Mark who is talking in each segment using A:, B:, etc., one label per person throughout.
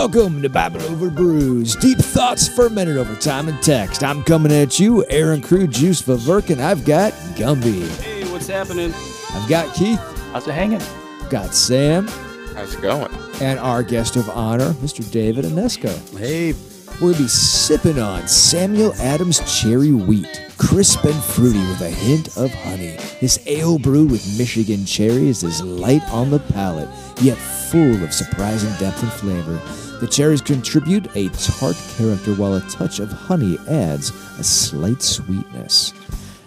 A: Welcome to Bible Over Brews. Deep thoughts fermented over time and text. I'm coming at you, Aaron Crew, Juice Vaverk, and I've got Gumby.
B: Hey, what's happening?
A: I've got Keith,
B: How's it hanging?
A: got Sam,
C: How's it going?
A: and our guest of honor, Mr. David Anesco.
D: Hey,
A: We're gonna be sipping on Samuel Adams Cherry Wheat, crisp and fruity with a hint of honey. This ale brewed with Michigan cherries is light on the palate, yet full of surprising depth and flavor. The cherries contribute a tart character, while a touch of honey adds a slight sweetness.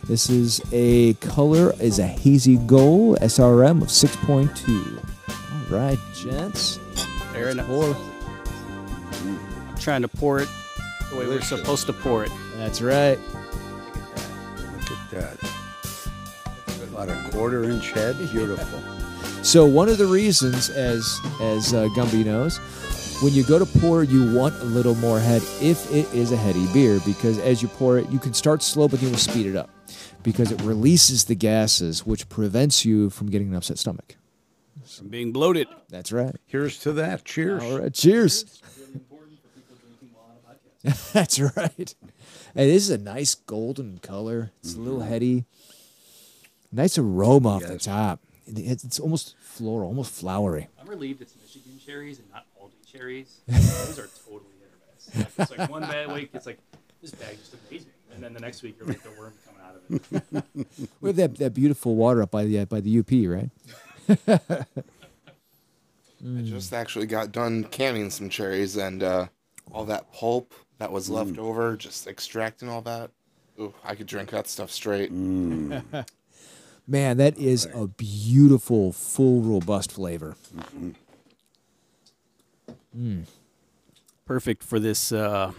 A: This is a color is a hazy gold SRM of 6.2. All right, gents.
B: Aaron,
A: Pour.
B: I'm trying to pour it the way we're supposed to pour it.
A: That's right.
D: look at that. About a quarter inch head. Beautiful.
A: So one of the reasons, as as uh, Gumby knows, when you go to pour, you want a little more head if it is a heady beer, because as you pour it, you can start slow, but then you'll speed it up, because it releases the gases, which prevents you from getting an upset stomach.
B: I'm being bloated.
A: That's right.
D: Here's to that. Cheers.
A: All right. Cheers. That's right. And this is a nice golden color. It's a little heady. Nice aroma off the top. It's, it's almost floral, almost flowery.
E: I'm relieved it's Michigan cherries and not Aldi cherries. Those are totally hit or miss. Like, it's like one bad week, it's like this bag just amazing, and then the next week you're like the worm coming out of it.
A: We have that, that beautiful water up by the uh, by the UP, right?
C: I just actually got done canning some cherries and uh, all that pulp that was left over, just extracting all that. Ooh, I could drink that stuff straight.
A: Man, that is a beautiful, full, robust flavor.
B: Perfect for this uh,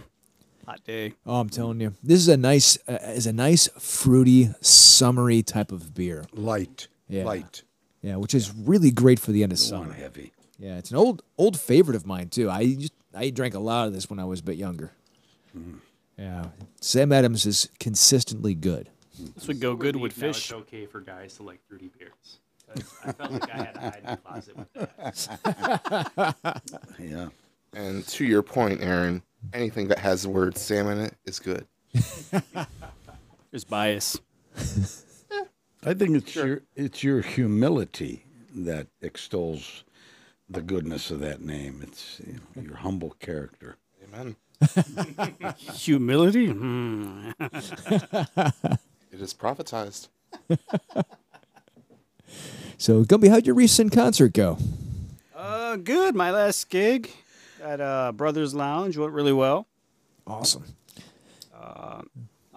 B: hot day.
A: Oh, I'm telling you, this is a nice, uh, is a nice, fruity, summery type of beer.
D: Light.
A: Yeah.
D: Light.
A: Yeah, which is really great for the end of
D: Don't
A: summer.
D: heavy.
A: Yeah, it's an old old favorite of mine too. I used, I drank a lot of this when I was a bit younger. Yeah, Sam Adams is consistently good.
B: This would go good with
E: Now
B: fish.
E: It's okay for guys to like fruity beers. 'Cause I felt like I had to hide in the closet with that.
D: Yeah.
C: And to your point, Aaron, anything that has the word Sam in it is good.
B: There's bias.
D: I think it's your it's your humility that extols the goodness of that name. It's you know, your humble character.
C: Amen.
B: Humility? Hmm.
C: It is prophetized.
A: So, Gumby, how'd your recent concert go?
B: Uh, good. My last gig at uh, Brothers Lounge went really well.
A: Awesome.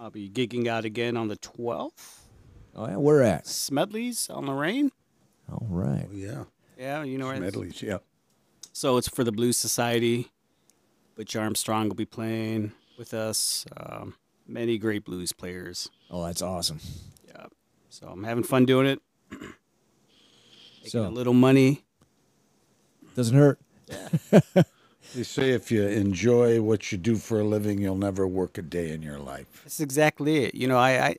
B: I'll be gigging out again on the 12th.
A: Oh yeah, where at?
B: Smedley's on Lorain.
A: All right.
D: Oh, yeah.
B: Yeah, you know where it is.
D: Yeah.
B: So it's for the Blues Society. Butch Armstrong will be playing with us. Um, many great blues players.
A: Oh, that's awesome.
B: Yeah. So I'm having fun doing it. Making
A: So-
B: a little money.
A: Doesn't hurt.
D: They say if you enjoy what you do for a living, you'll never work a day in your life.
B: That's exactly it. You know, I, I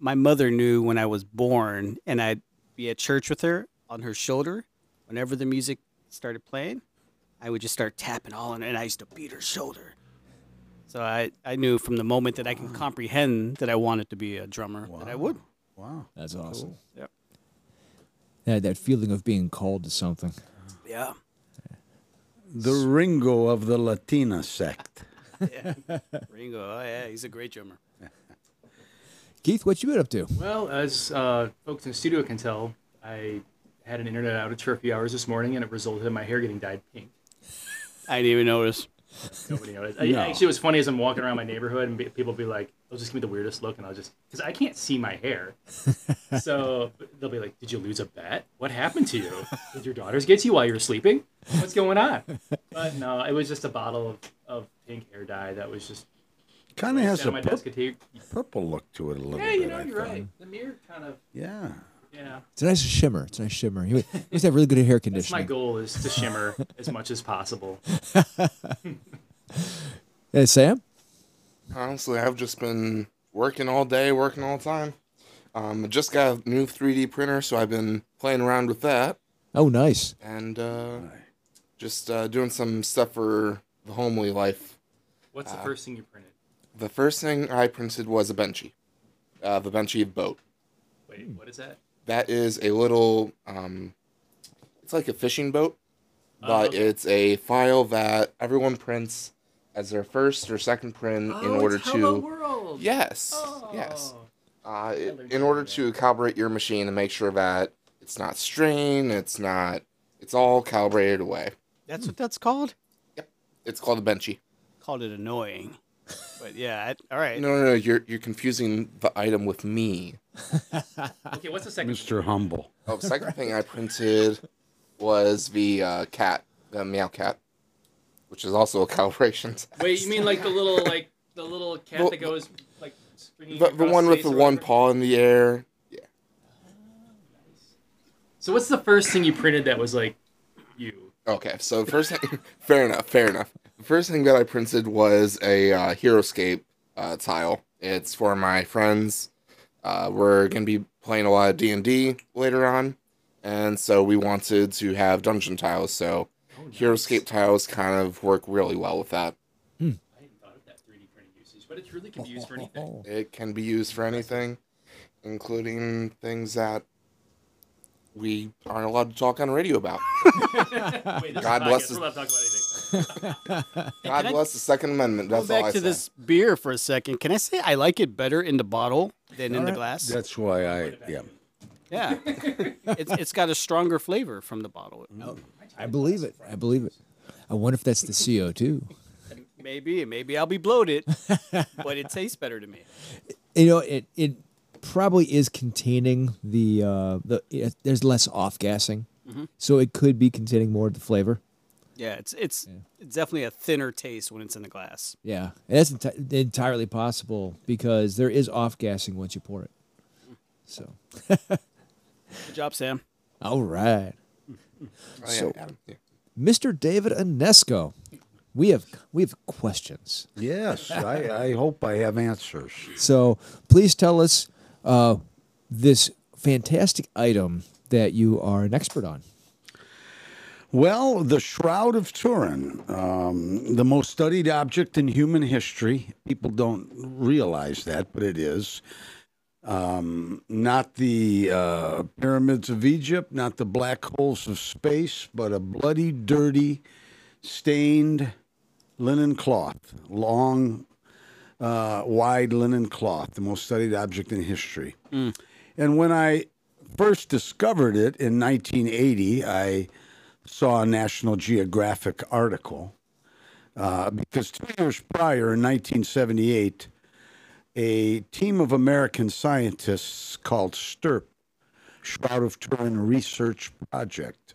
B: my mother knew when I was born, and I'd be at church with her on her shoulder. Whenever the music started playing, I would just start tapping all in, and I used to beat her shoulder. So I, I knew from the moment that I can comprehend that I wanted to be a drummer that I would.
D: Wow.
A: That's awesome.
B: Yep.
A: Yeah, that feeling of being called to something.
B: Yeah.
D: The Ringo of the Latina sect. yeah.
B: Ringo, oh yeah, he's a great drummer.
A: Keith, what you been up to?
E: Well, as uh, folks in the studio can tell, I had an internet outage for a few hours this morning, and it resulted in my hair getting dyed pink.
B: I didn't even notice.
E: Nobody noticed. I, actually, it was funny as I'm walking around my neighborhood, and be- people be like, "They'll just give me the weirdest look," and I'll just because I can't see my hair, so they'll be like, "Did you lose a bet? What happened to you? Did your daughters get you while you were sleeping? What's going on?" But no, it was just a bottle of, of pink hair dye that was just
D: Kind of has
E: sat
D: a pur-
E: desk. at tea-
D: purple look to it a little
E: Yeah,
D: bit.
E: Yeah, you know,
D: I
E: you're
D: found.
E: right. The mirror kind of
D: Yeah.
E: Yeah.
A: It's a nice shimmer. It's a nice shimmer. He you must have really good hair
E: That's my goal is to shimmer as much as possible.
A: Hey, Sam?
C: Honestly, I've just been working all day, working all the time. Um, I just got a new 3D printer, so I've been playing around with that.
A: Oh, nice.
C: And uh, just uh, doing some stuff for the homely life.
E: What's
C: Uh,
E: the first thing you printed?
C: The first thing I printed was a Benchy, uh, the Benchy boat.
E: Wait, what is that?
C: That is a little, um, it's like a fishing boat,
E: Oh,
C: but
E: okay.
C: it's a file that everyone prints as their first or second print in
E: Oh,
C: order
E: it's Hello
C: to.
E: World.
C: Yes, yes.
E: Oh.
C: Uh,
E: learned
C: in order to calibrate your machine and make sure that it's not strained, it's not, it's all calibrated away.
B: That's what that's called.
C: Yep, it's called a Benchy.
B: Called it annoying, but yeah. I, all right.
C: No, no, no, you're you're confusing the item with me.
E: Okay, what's the second?
D: Mr. Humble.
C: Oh, second thing I printed was the uh, cat, the meow cat, which is also a calibration. test.
E: Wait, you mean like the little like the little cat
C: Well,
E: that goes like springing
C: the, the one with the one
E: whatever?
C: paw in the air? Yeah. Nice.
E: So what's the first thing you printed that was like you?
C: Okay, so first thing, fair enough, fair enough. The first thing that I printed was a uh, HeroScape uh, tile. It's for my friends. Uh, we're gonna be playing a lot of D and D later on, and so we wanted to have dungeon tiles. So HeroScape tiles kind of work really well with that.
E: I hadn't thought of that 3D printing usage, but it really can be used for anything.
C: It can be used for anything, including things that we aren't allowed to talk on radio about.
E: Wait, this
C: God
E: is
C: bless
E: podcast.
C: His-
E: We're allowed to talk about anything.
C: God
B: Can I-
C: bless the Second Amendment.
B: Go
C: That's all
B: back
C: I
B: to
C: say.
B: this beer for a second. Can I say I like it better in the bottle than in the glass?
D: That's why I, yeah.
B: Yeah, it's it's got a stronger flavor from the bottle.
A: I believe it. I believe it. I wonder if that's the CO2.
B: Maybe maybe I'll be bloated, but it tastes better to me.
A: You know, it it probably is containing the uh the it, there's less off gassing, so it could be containing more of the flavor.
B: Yeah, it's it's it's definitely a thinner taste when it's in the glass.
A: Yeah, and that's enti- entirely possible because there is off gassing once you pour it. So,
B: Good job, Sam.
A: all right,
C: Oh, yeah,
A: so-
C: Adam, yeah.
A: Mr. David Anesco, we have we have questions.
D: Yes, I, I hope I have answers.
A: So please tell us uh, this fantastic item that you are an expert on.
D: Well, the Shroud of Turin, um, the most studied object in human history. People don't realize that, but it is. Um, not the uh, pyramids of Egypt, not the black holes of space, but a bloody, dirty, stained linen cloth, long, uh, wide linen cloth, the most studied object in history. And when I first discovered it in 1980, I saw a National Geographic article uh, because two years prior, in 1978, a team of American scientists called STURP, Shroud of Turin Research Project,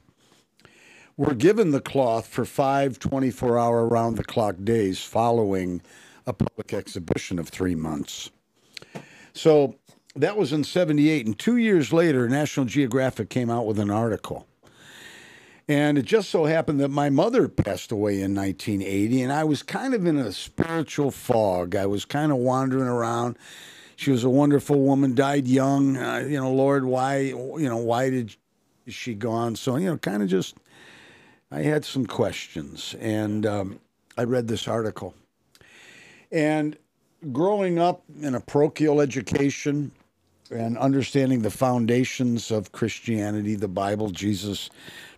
D: were given the cloth for five 24 hour round the clock days following a public exhibition of three months. So that was in 78. And two years later, National Geographic came out with an article. And it just so happened that my mother passed away in 1980, and I was kind of in a spiritual fog. I was kind of wandering around. She was a wonderful woman, died young. Uh, you know, Lord, why, you know, why did she gone? So, you know, kind of just, I had some questions, and um, I read this article. And growing up in a parochial education and understanding the foundations of Christianity, the Bible, Jesus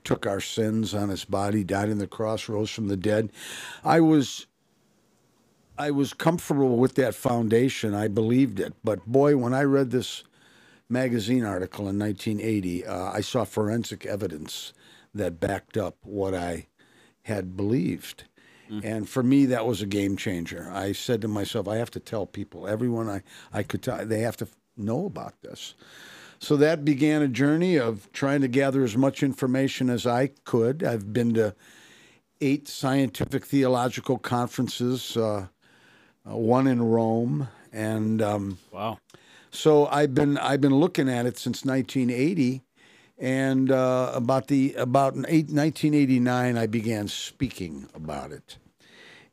D: took our sins on his body, died on the cross, rose from the dead. I was I was comfortable with that foundation. I believed it. But boy, when I read this magazine article in 1980, uh, I saw forensic evidence that backed up what I had believed. And for me, that was a game changer. I said to myself, I have to tell people, everyone I, I could tell, they have to know about this. So that began a journey of trying to gather as much information as I could. I've been to eight scientific theological conferences, uh, uh, one in Rome, and um,
B: Wow.
D: so I've been I've been looking at it since 1980, and uh, about the about eight, 1989 I began speaking about it.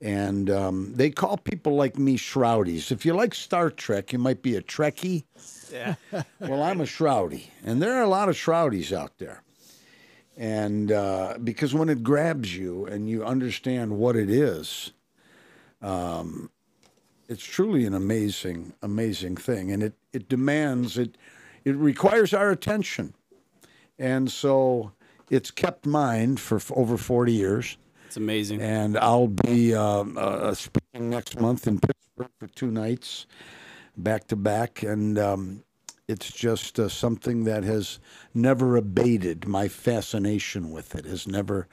D: And um, they call people like me shroudies. If you like Star Trek, you might be a Trekkie.
B: Yeah.
D: Well, I'm a shroudy, and there are a lot of shroudies out there. And uh, because when it grabs you and you understand what it is, um, it's truly an amazing, amazing thing. And it, it demands, it, it requires our attention. And so it's kept mine for f- over 40 years.
B: It's amazing.
D: And I'll be um, uh, speaking next month in Pittsburgh for two nights, back to back. And um, it's just uh, something that has never abated. My fascination with it has never.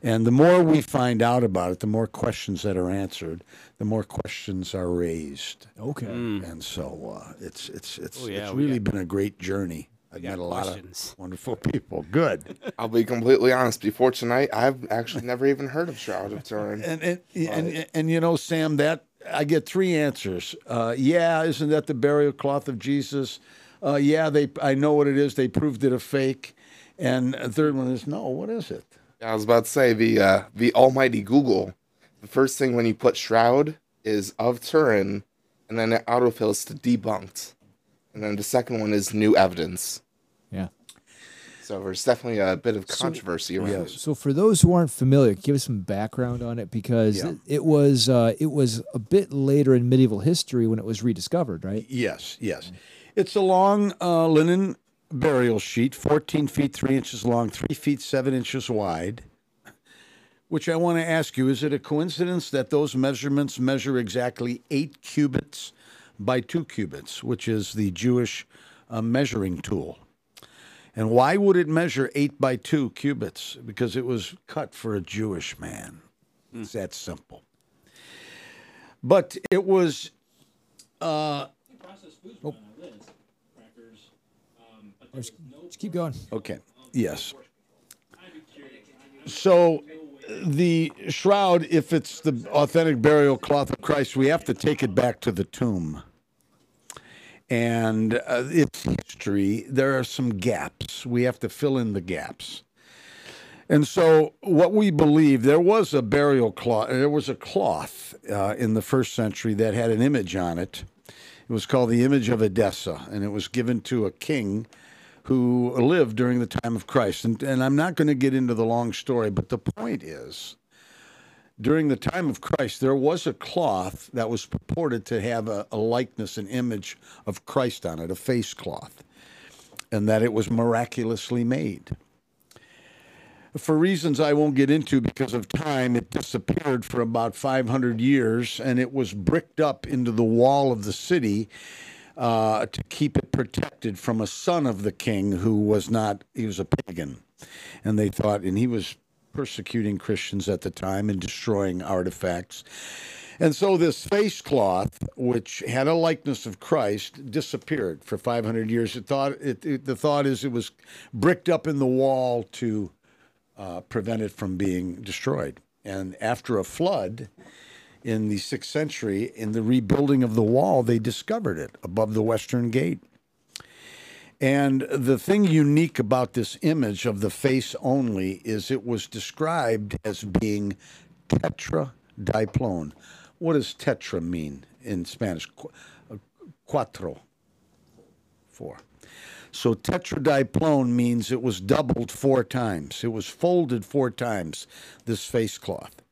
D: And the more we find out about it, the more questions that are answered, the more questions are raised.
A: Okay.
D: And so uh, it's it's it's,
B: Oh, yeah,
D: it's
B: we
D: really been a great journey. I've
B: got
D: met a lot of wonderful people. Good.
C: I'll be completely honest. Before tonight, I've actually never even heard of Shroud of Turin.
D: And and, and and you know, Sam, that I get three answers. Uh, yeah, isn't that the burial cloth of Jesus? Uh, yeah, they. I know what it is. They proved it a fake. And a third one is no. What is it?
C: I was about to say the uh, the almighty Google. The first thing when you put Shroud is of Turin, and then it autofills to debunked, and then the second one is new evidence.
A: Yeah.
C: So there's definitely a bit of controversy around it.
A: So for those who aren't familiar, give us some background on it because
D: Yeah.
A: it, it was uh, it was a bit later in medieval history when it was rediscovered, right?
D: Yes, yes. It's a long uh, linen burial sheet, 14 feet 3 inches long, 3 feet 7 inches wide. Which I want to ask you is it a coincidence that those measurements measure exactly 8 cubits by 2 cubits, which is the Jewish uh, measuring tool? And why would it measure 8 by 2 cubits? Because it was cut for a Jewish man. It's that simple. But it was uh,
A: Just, oh. just keep going.
D: Okay. Yes. So uh, the shroud, if it's the authentic burial cloth of Christ, we have to take it back to the tomb. And uh, its history, there are some gaps. We have to fill in the gaps. And so, what we believe, there was a burial cloth, there was a cloth uh, in the first century that had an image on it. It was called the image of Edessa, and it was given to a king who lived during the time of Christ. And, and I'm not going to get into the long story, but the point is during the time of Christ, there was a cloth that was purported to have a, a likeness, an image of Christ on it, a face cloth, and that it was miraculously made. For reasons I won't get into because of time, it disappeared for about 500 years and it was bricked up into the wall of the city uh, to keep it protected from a son of the king who was not, he was a pagan. And they thought, and he was persecuting Christians at the time and destroying artifacts. And so this face cloth, which had a likeness of Christ, disappeared for 500 years. It thought it, it, the thought is it was bricked up in the wall to uh, prevent it from being destroyed. And after a flood in the sixth century, in the rebuilding of the wall, they discovered it above the western gate. And the thing unique about this image of the face only is it was described as being tetradiplon. What does tetra mean in Spanish? Uh, Cuatro. Four. So tetradiplon means it was doubled four times. It was folded four times, this face cloth.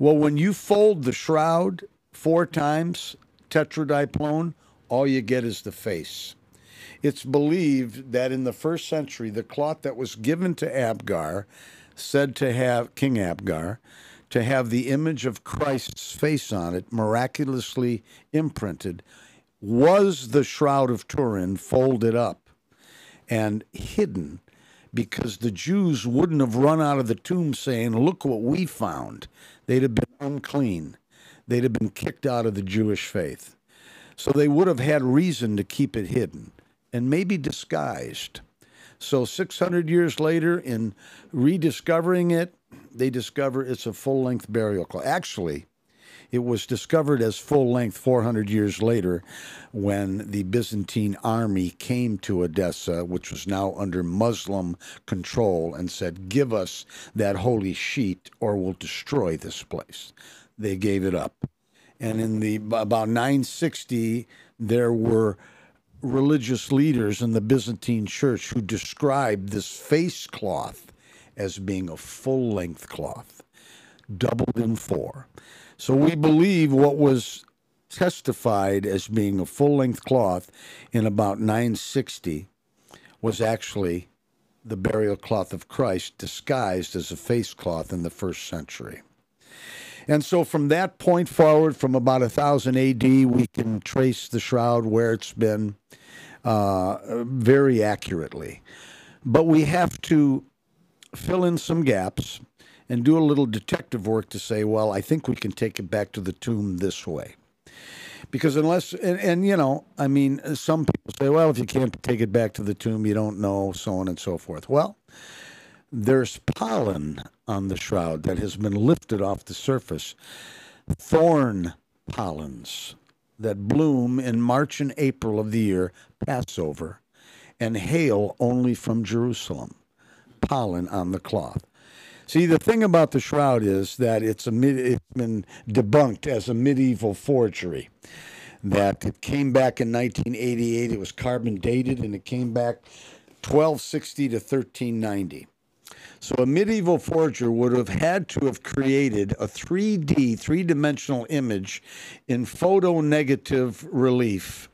D: Well, when you fold the shroud four times, tetradiplon, all you get is the face. It's believed that in the first century, the cloth that was given to Abgar, said to have King Abgar, to have the image of Christ's face on it, miraculously imprinted, was the shroud of Turin folded up and hidden because the Jews wouldn't have run out of the tomb saying, Look what we found. They'd have been unclean. They'd have been kicked out of the Jewish faith. So they would have had reason to keep it hidden and maybe disguised. So 600 years later, in rediscovering it, they discover it's a full length burial cloth. Actually, it was discovered as full length 400 years later when the Byzantine army came to Edessa, which was now under Muslim control, and said, Give us that holy sheet or we'll destroy this place. They gave it up. And in the about 960, there were religious leaders in the Byzantine church who described this face cloth as being a full length cloth, doubled in four. So we believe what was testified as being a full length cloth in about 960 was actually the burial cloth of Christ disguised as a face cloth in the first century. And so from that point forward, from about 1000 AD, we can trace the shroud where it's been uh, very accurately. But we have to fill in some gaps and do a little detective work to say, well, I think we can take it back to the tomb this way. Because unless, and, and you know, I mean, some people say, well, if you can't take it back to the tomb, you don't know, so on and so forth. Well, there's pollen on the shroud that has been lifted off the surface, thorn pollens that bloom in March and April of the year, Passover, and hail only from Jerusalem. Pollen on the cloth. See, the thing about the shroud is that it's a it's been debunked as a medieval forgery. That it came back in 1988. It was carbon dated, and it came back 1260 to 1390. So a medieval forger would have had to have created a 3D, three dimensional image in photo negative relief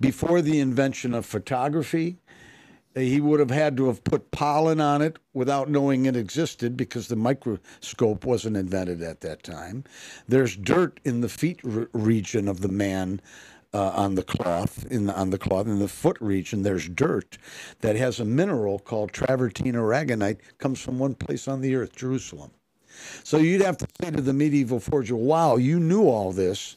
D: before the invention of photography. Uh, he would have had to have put pollen on it without knowing it existed because the microscope wasn't invented at that time. There's dirt in the feet re- region of the man uh, on the cloth in the, on the cloth in the foot region there's dirt that has a mineral called travertine aragonite comes from one place on the earth jerusalem. So you'd have to say to the medieval forger wow you knew all this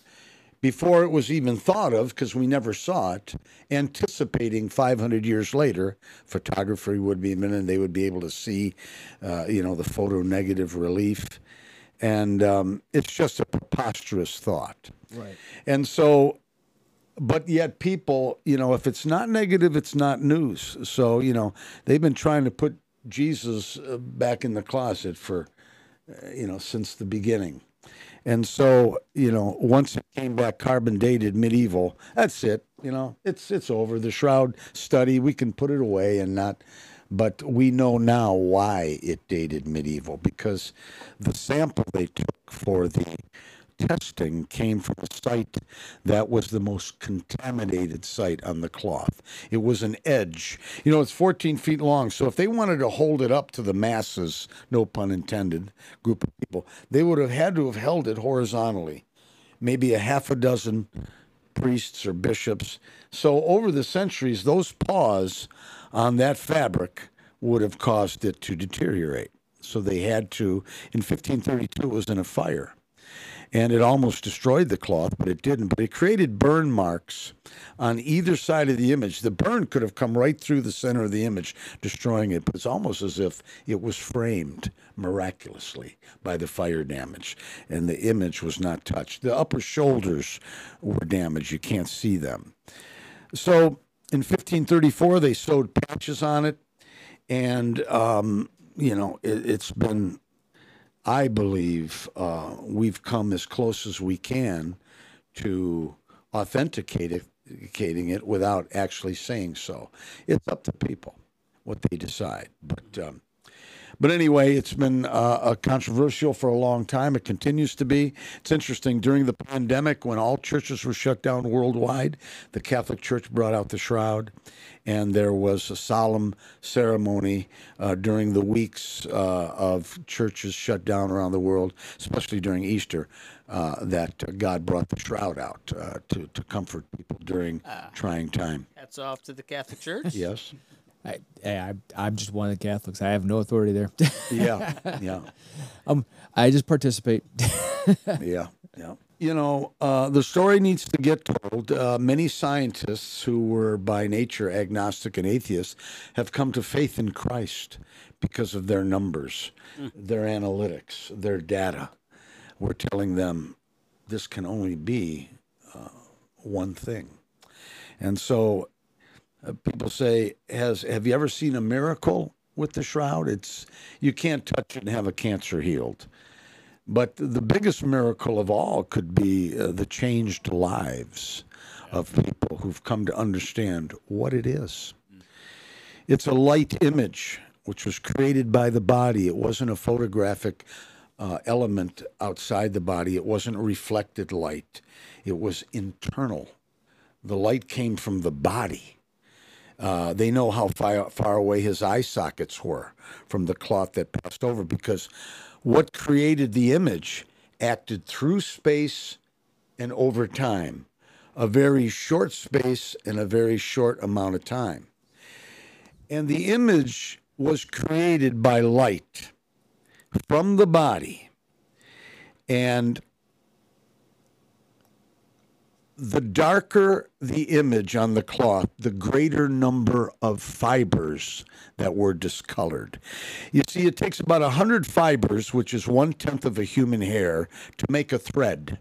D: before it was even thought of because we never saw it anticipating 500 years later photography would be invented and they would be able to see uh, you know the photo negative relief. And um, it's just a preposterous thought.
A: Right.
D: and so but yet people, you know, if it's not negative, it's not news. So, you know, they've been trying to put Jesus uh, back in the closet for, uh, you know, since the beginning. And so, you know, once it came back carbon dated medieval, that's it. You know, it's it's over. The shroud study, we can put it away and not but we know now why it dated medieval because the sample they took for the testing came from a site that was the most contaminated site on the cloth. It was an edge. You know, it's 14 feet long. So if they wanted to hold it up to the masses, no pun intended, group of people, they would have had to have held it horizontally. Maybe a half a dozen priests or bishops. So over the centuries, those paws on that fabric would have caused it to deteriorate. So they had to, in 1532, it was in a fire and it almost destroyed the cloth, but it didn't. But it created burn marks on either side of the image. The burn could have come right through the center of the image, destroying it. But it's almost as if it was framed miraculously by the fire damage, and the image was not touched. The upper shoulders were damaged. You can't see them. So in 1534, they sewed patches on it, and um, you know it, has been I believe uh, we've come as close as we can to authenticating it without actually saying so. It's up to people what they decide. But um, but anyway, it's been uh, controversial for a long time. It continues to be. It's interesting. During the pandemic, when all churches were shut down worldwide, the Catholic Church brought out the shroud, and there was a solemn ceremony uh, during the weeks uh, of churches shut down around the world, especially during Easter, uh, that God brought the shroud out uh, to, to comfort people during
B: Ah.
D: trying time.
B: Hats off to the Catholic Church.
D: Yes.
A: I, I, I'm just one of the Catholics. I have no authority there.
D: Yeah. Yeah.
A: um, I just participate.
D: yeah, yeah. You know, uh, the story needs to get told. Uh, many scientists who were by nature agnostic and atheists have come to faith in Christ because of their numbers, their analytics, their data. We're telling them this can only be uh, one thing. And so uh, people say, "Has have you ever seen a miracle with the shroud? It's you can't touch it and have a cancer healed." But the biggest miracle of all could be uh, the changed lives of people who've come to understand what it is. It's a light image which was created by the body. It wasn't a photographic uh, element outside the body. It wasn't reflected light. It was internal. The light came from the body. Uh, they know how far, far away his eye sockets were from the cloth that passed over because what created the image acted through space and over time, a very short space and a very short amount of time. And the image was created by light from the body. And the darker the image on the cloth, the greater number of fibers that were discolored. You see, it takes about 100 fibers, which is one tenth of a human hair, to make a thread.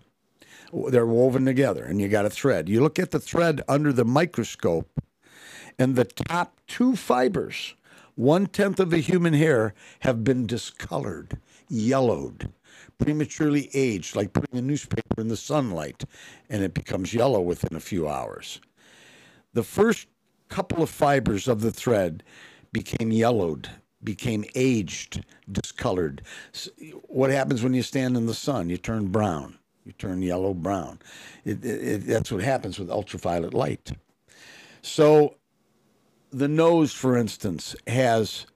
D: They're woven together, and you got a thread. You look at the thread under the microscope, and the top two fibers, one tenth of a human hair, have been discolored, yellowed prematurely aged, like putting a newspaper in the sunlight, and it becomes yellow within a few hours. The first couple of fibers of the thread became yellowed, became aged, discolored. What happens when you stand in the sun? You turn brown. You turn yellow brown. It, it, that's what happens with ultraviolet light. So, the nose, for instance, has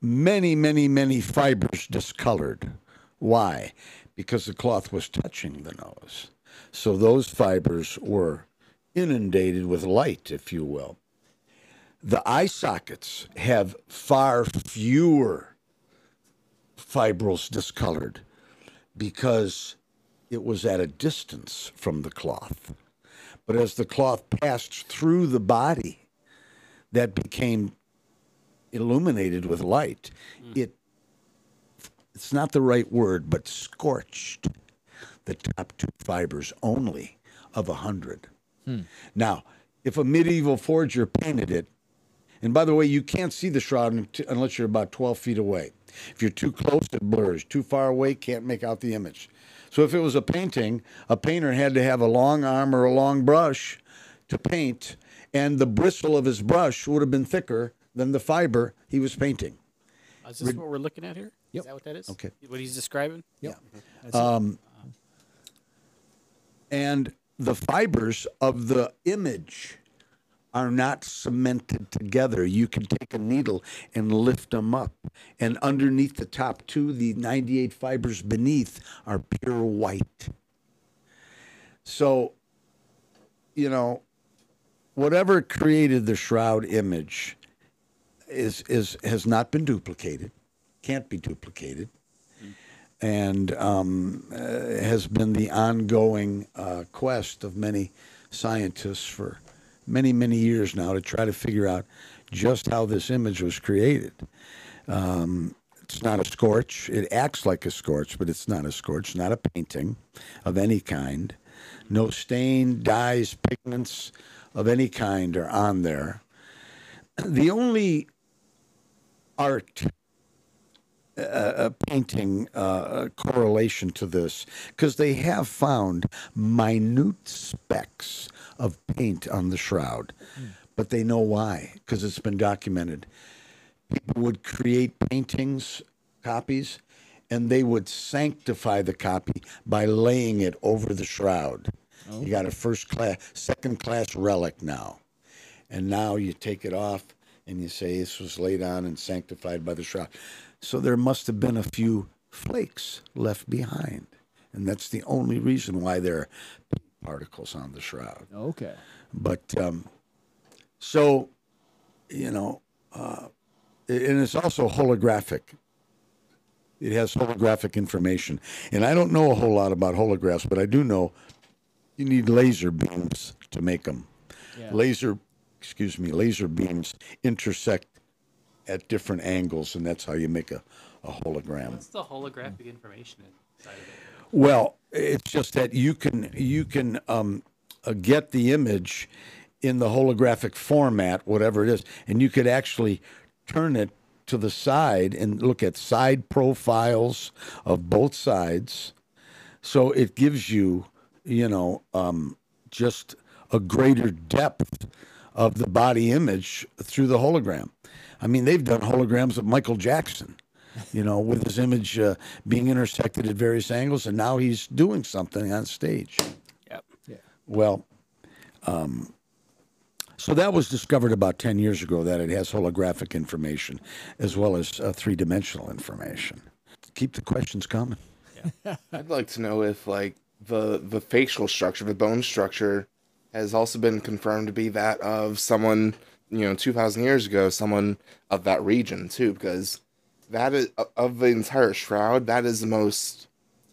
D: many, many, many fibers discolored. Why? Because the cloth was touching the nose. So those fibers were inundated with light, if you will. The eye sockets have far fewer fibrils discolored because it was at a distance from the cloth. But as the cloth passed through the body, that became illuminated with light. Mm. It it's not the right word, but scorched the top two fibers only of a hundred. Hmm. Now, if a medieval forger painted it, and by the way, you can't see the shroud unless you're about 12 feet away. If you're too close, it blurs. Too far away, can't make out the image. So if it was a painting, a painter had to have a long arm or a long brush to paint, and the bristle of his brush would have been thicker than the fiber he was painting.
B: Is this Re- what we're looking at here?
D: Yep.
B: Is that what that is?
D: Okay.
B: What he's describing?
D: Yep. Yeah. Um, and the fibers of the image are not cemented together. You can take a needle and lift them up. And underneath the top two, the 98 fibers beneath are pure white. So, you know, whatever created the shroud image is, is has not been duplicated can't be duplicated, and um, uh, has been the ongoing uh, quest of many scientists for many, many years now to try to figure out just how this image was created. Um, it's not a scorch. It acts like a scorch, but it's not a scorch, not a painting of any kind. No stain, dyes, pigments of any kind are on there. The only art a, painting uh, correlation to this because they have found minute specks of paint on the shroud, mm. but they know why because it's been documented. People would create paintings, copies, and they would sanctify the copy by laying it over the shroud. Oh. You got a first class, second class relic now. And now you take it off and you say this was laid on and sanctified by the shroud. So there must have been a few flakes left behind. And that's the only reason why there are particles on the shroud.
A: Okay.
D: But um, so, you know, uh, and it's also holographic. It has holographic information. And I don't know a whole lot about holographs, but I do know you need laser beams to make them. Yeah. Laser, excuse me, laser beams intersect at different angles, and that's how you make a, a hologram.
E: What's the holographic information inside of it?
D: Well, it's just that you can you can um, uh, get the image in the holographic format, whatever it is, and you could actually turn it to the side and look at side profiles of both sides. So it gives you, you know, um, just a greater depth of the body image through the hologram. I mean, they've done holograms of Michael Jackson, you know, with his image uh, being intersected at various angles, and now he's doing something on stage.
B: Yep. Yeah.
D: Well, um, so that was discovered about 10 years ago that it has holographic information as well as uh, three dimensional information. Keep the questions coming. Yeah.
C: I'd like to know if like the the facial structure, the bone structure, has also been confirmed to be that of someone you know two thousand years ago, someone of that region too, because that is of the entire shroud. That is the most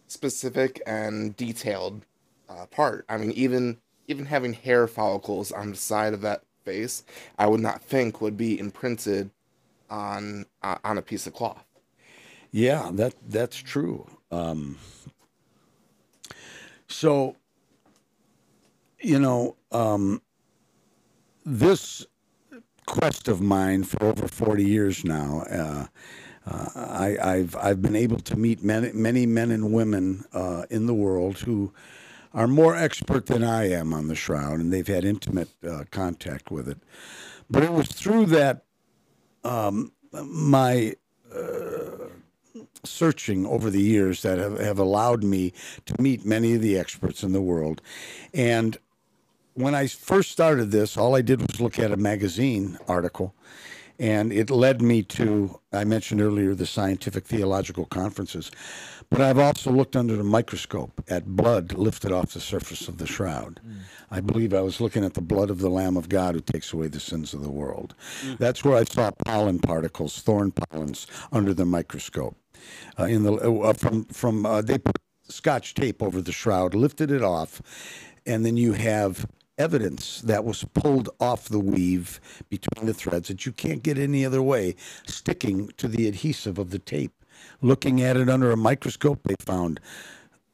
C: specific and detailed uh, part. I mean, even even having hair follicles on the side of that face, I would not think would be imprinted on uh, on a piece of cloth.
D: Yeah, that that's true. Um, so, you know, um, this quest of mine for over forty years now. Uh, uh, I, have I've been able to meet many many men and women uh, in the world who are more expert than I am on the shroud, and they've had intimate uh, contact with it. But it was through that um, my uh, searching over the years that have, have allowed me to meet many of the experts in the world. And when I first started this, all I did was look at a magazine article and it led me to I mentioned earlier the scientific theological conferences, but I've also looked under the microscope at blood lifted off the surface of the shroud. Mm. I believe I was looking at the blood of the Lamb of God who takes away the sins of the world. Mm. That's where I saw pollen particles, thorn pollens, under the microscope. Uh, in the uh, from from uh, they put scotch tape over the shroud, lifted it off, and then you have evidence that was pulled off the weave between the threads that you can't get any other way, sticking to the adhesive of the tape. Looking at it under a microscope, they found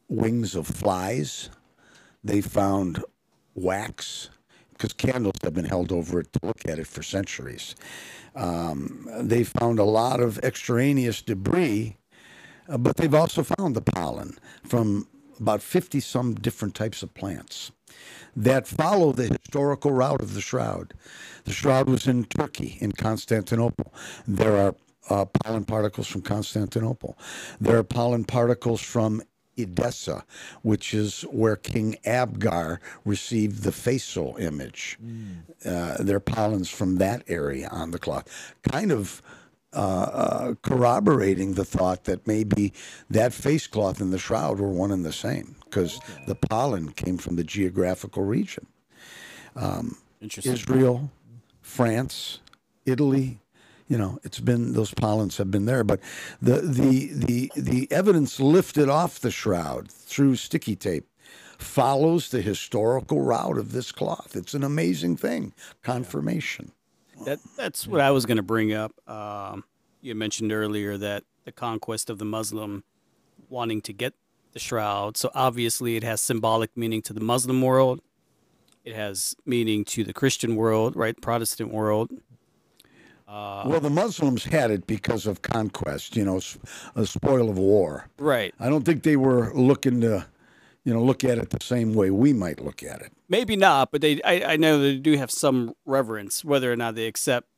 D: wings of flies. They found wax, because candles have been held over it to look at it for centuries. Um, they found a lot of extraneous debris, uh, but they've also found the pollen from about 50 some different types of plants that follow the historical route of the shroud. The shroud was in Turkey, in Constantinople. There are uh, pollen particles from Constantinople. There are pollen particles from Edessa, which is where King Abgar received the facial image. Mm. Uh, there are pollens from that area on the cloth. Kind of uh, uh, corroborating the thought that maybe that face cloth and the shroud were one and the same because okay. the pollen came from the geographical region. Um, Israel, France, Italy, you know, it's been those pollens have been there, but the the the the evidence lifted off the shroud through sticky tape follows the historical route of this cloth. It's an amazing thing. Confirmation.
B: That that's what I was going to bring up. Um, you mentioned earlier that the conquest of the Muslim wanting to get the shroud. So obviously, it has symbolic meaning to the Muslim world. It has meaning to the Christian world, right? Protestant world.
D: Uh, well, the Muslims had it because of conquest, you know, a spoil of war.
B: Right.
D: I don't think they were looking to you know, look at it the same way we might look at it.
B: Maybe not, but they, I, I know they do have some reverence, whether or not they accept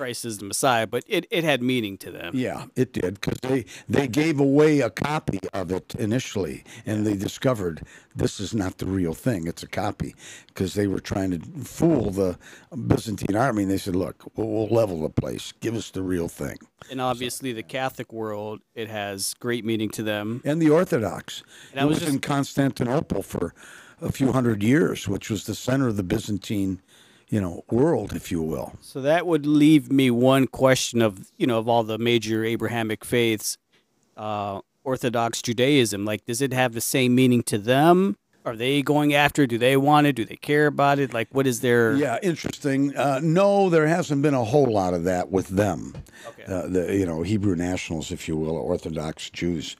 B: Christ is the Messiah, but it, it had meaning to them.
D: Yeah, it did because they they gave away a copy of it initially, and they discovered this is not the real thing; it's a copy because they were trying to fool the Byzantine army. And they said, "Look, we'll, we'll level the place. Give us the real thing."
B: And obviously, so. the Catholic world it has great meaning to them,
D: and the Orthodox. And I was, was just... in Constantinople for a few hundred years, which was the center of the Byzantine you know, world, if you will.
B: So that would leave me one question of, you know, of all the major Abrahamic faiths, uh, Orthodox Judaism, like, does it have the same meaning to them? Are they going after? Do they want it? Do they care about it? Like, what is their?
D: Yeah, interesting. Uh, no, there hasn't been a whole lot of that with them. Okay. Uh, the you know Hebrew nationals, if you will, Orthodox Jews.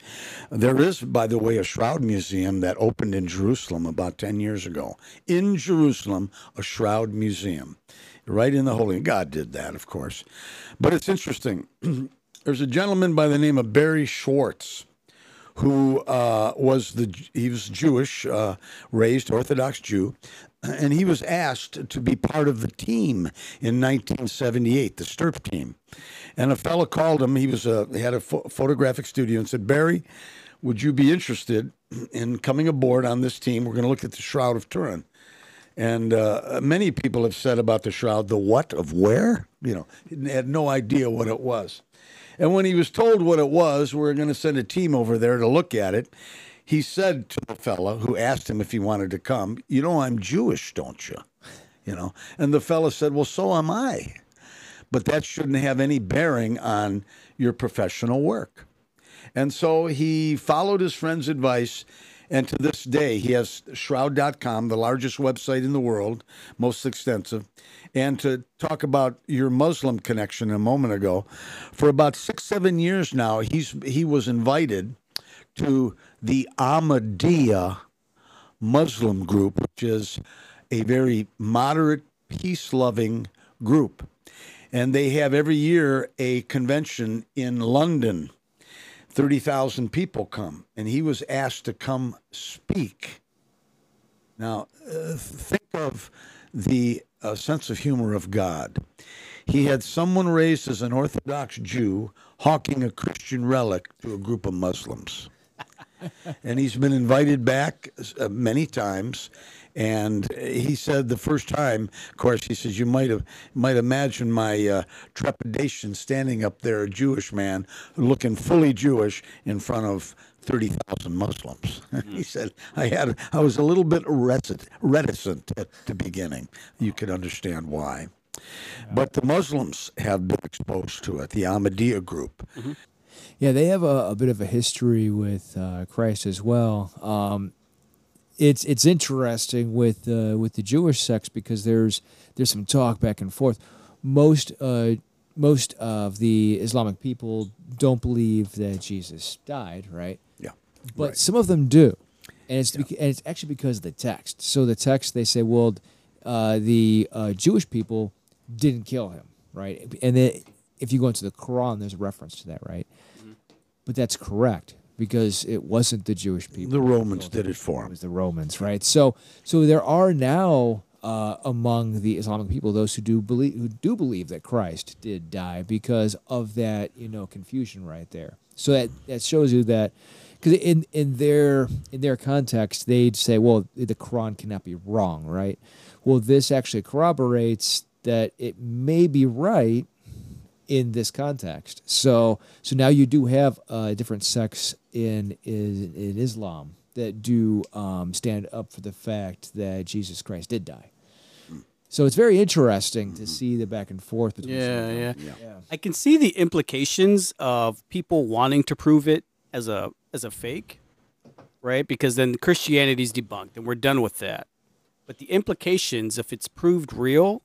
D: There is, by the way, a shroud museum that opened in Jerusalem about ten years ago. In Jerusalem, a shroud museum, right in the Holy. God did that, of course. But it's interesting. There's a gentleman by the name of Barrie Schwortz who uh, was the he was Jewish, uh, raised Orthodox Jew, and he was asked to be part of the team in 1978, the STURP team. And a fellow called him. He was a he had a pho- photographic studio and said, Barrie, would you be interested in coming aboard on this team? We're going to look at the Shroud of Turin. And uh, many people have said about the shroud, the what of where? You know, had no idea what it was. And when he was told what it was, we are going to send a team over there to look at it. He said to the fellow who asked him if he wanted to come, "You know, I'm Jewish, don't you?" You know, and the fellow said, "Well, so am I." But that shouldn't have any bearing on your professional work. And so he followed his friend's advice and to this day, he has shroud.com, the largest website in the world, most extensive. And to talk about your Muslim connection a moment ago, for about six, seven years now, he's he was invited to the Ahmadiyya Muslim group, which is a very moderate, peace loving group. And they have every year a convention in London 30,000 people come, and he was asked to come speak. Now, uh, think of the uh, sense of humor of God. He had someone raised as an Orthodox Jew hawking a Christian relic to a group of Muslims. And he's been invited back uh, many times and he said the first time, of course, he says you might have might imagine my uh, trepidation standing up there, a Jewish man looking fully Jewish in front of thirty thousand Muslims. He said I had I was a little bit reticent, reticent at the beginning. You could understand why. But the Muslims have been exposed to it, the Ahmadiyya group. Mm-hmm.
A: Yeah, they have a, a, bit of a history with uh, Christ as well. Um, it's it's interesting with uh, with the Jewish sects because there's there's some talk back and forth. Most uh, most of the Islamic people don't believe that Jesus died, right?
D: Yeah,
A: but
D: right.
A: some of them do, and it's yeah. and it's actually because of the text. So the text they say, well, uh, the uh, Jewish people didn't kill him, right? And then if you go into the Quran, there's a reference to that, right? But that's correct because it wasn't the Jewish people.
D: The Romans did it for
A: them. It was the Romans, right? So, so there are now uh, among the Islamic people those who do believe who do believe that Christ did die because of that, you know, confusion right there. So that that shows you that because in in their in their context they'd say, well, the Quran cannot be wrong, right? Well, this actually corroborates that it may be right in this context. So so now you do have uh, different sects in, in in Islam that do um, stand up for the fact that Jesus Christ did die. So it's very interesting to see the back and forth between.
B: Yeah, yeah, yeah, yeah. I can see the implications of people wanting to prove it as a as a fake, right? Because then Christianity's debunked, and we're done with that. But the implications, if it's proved real,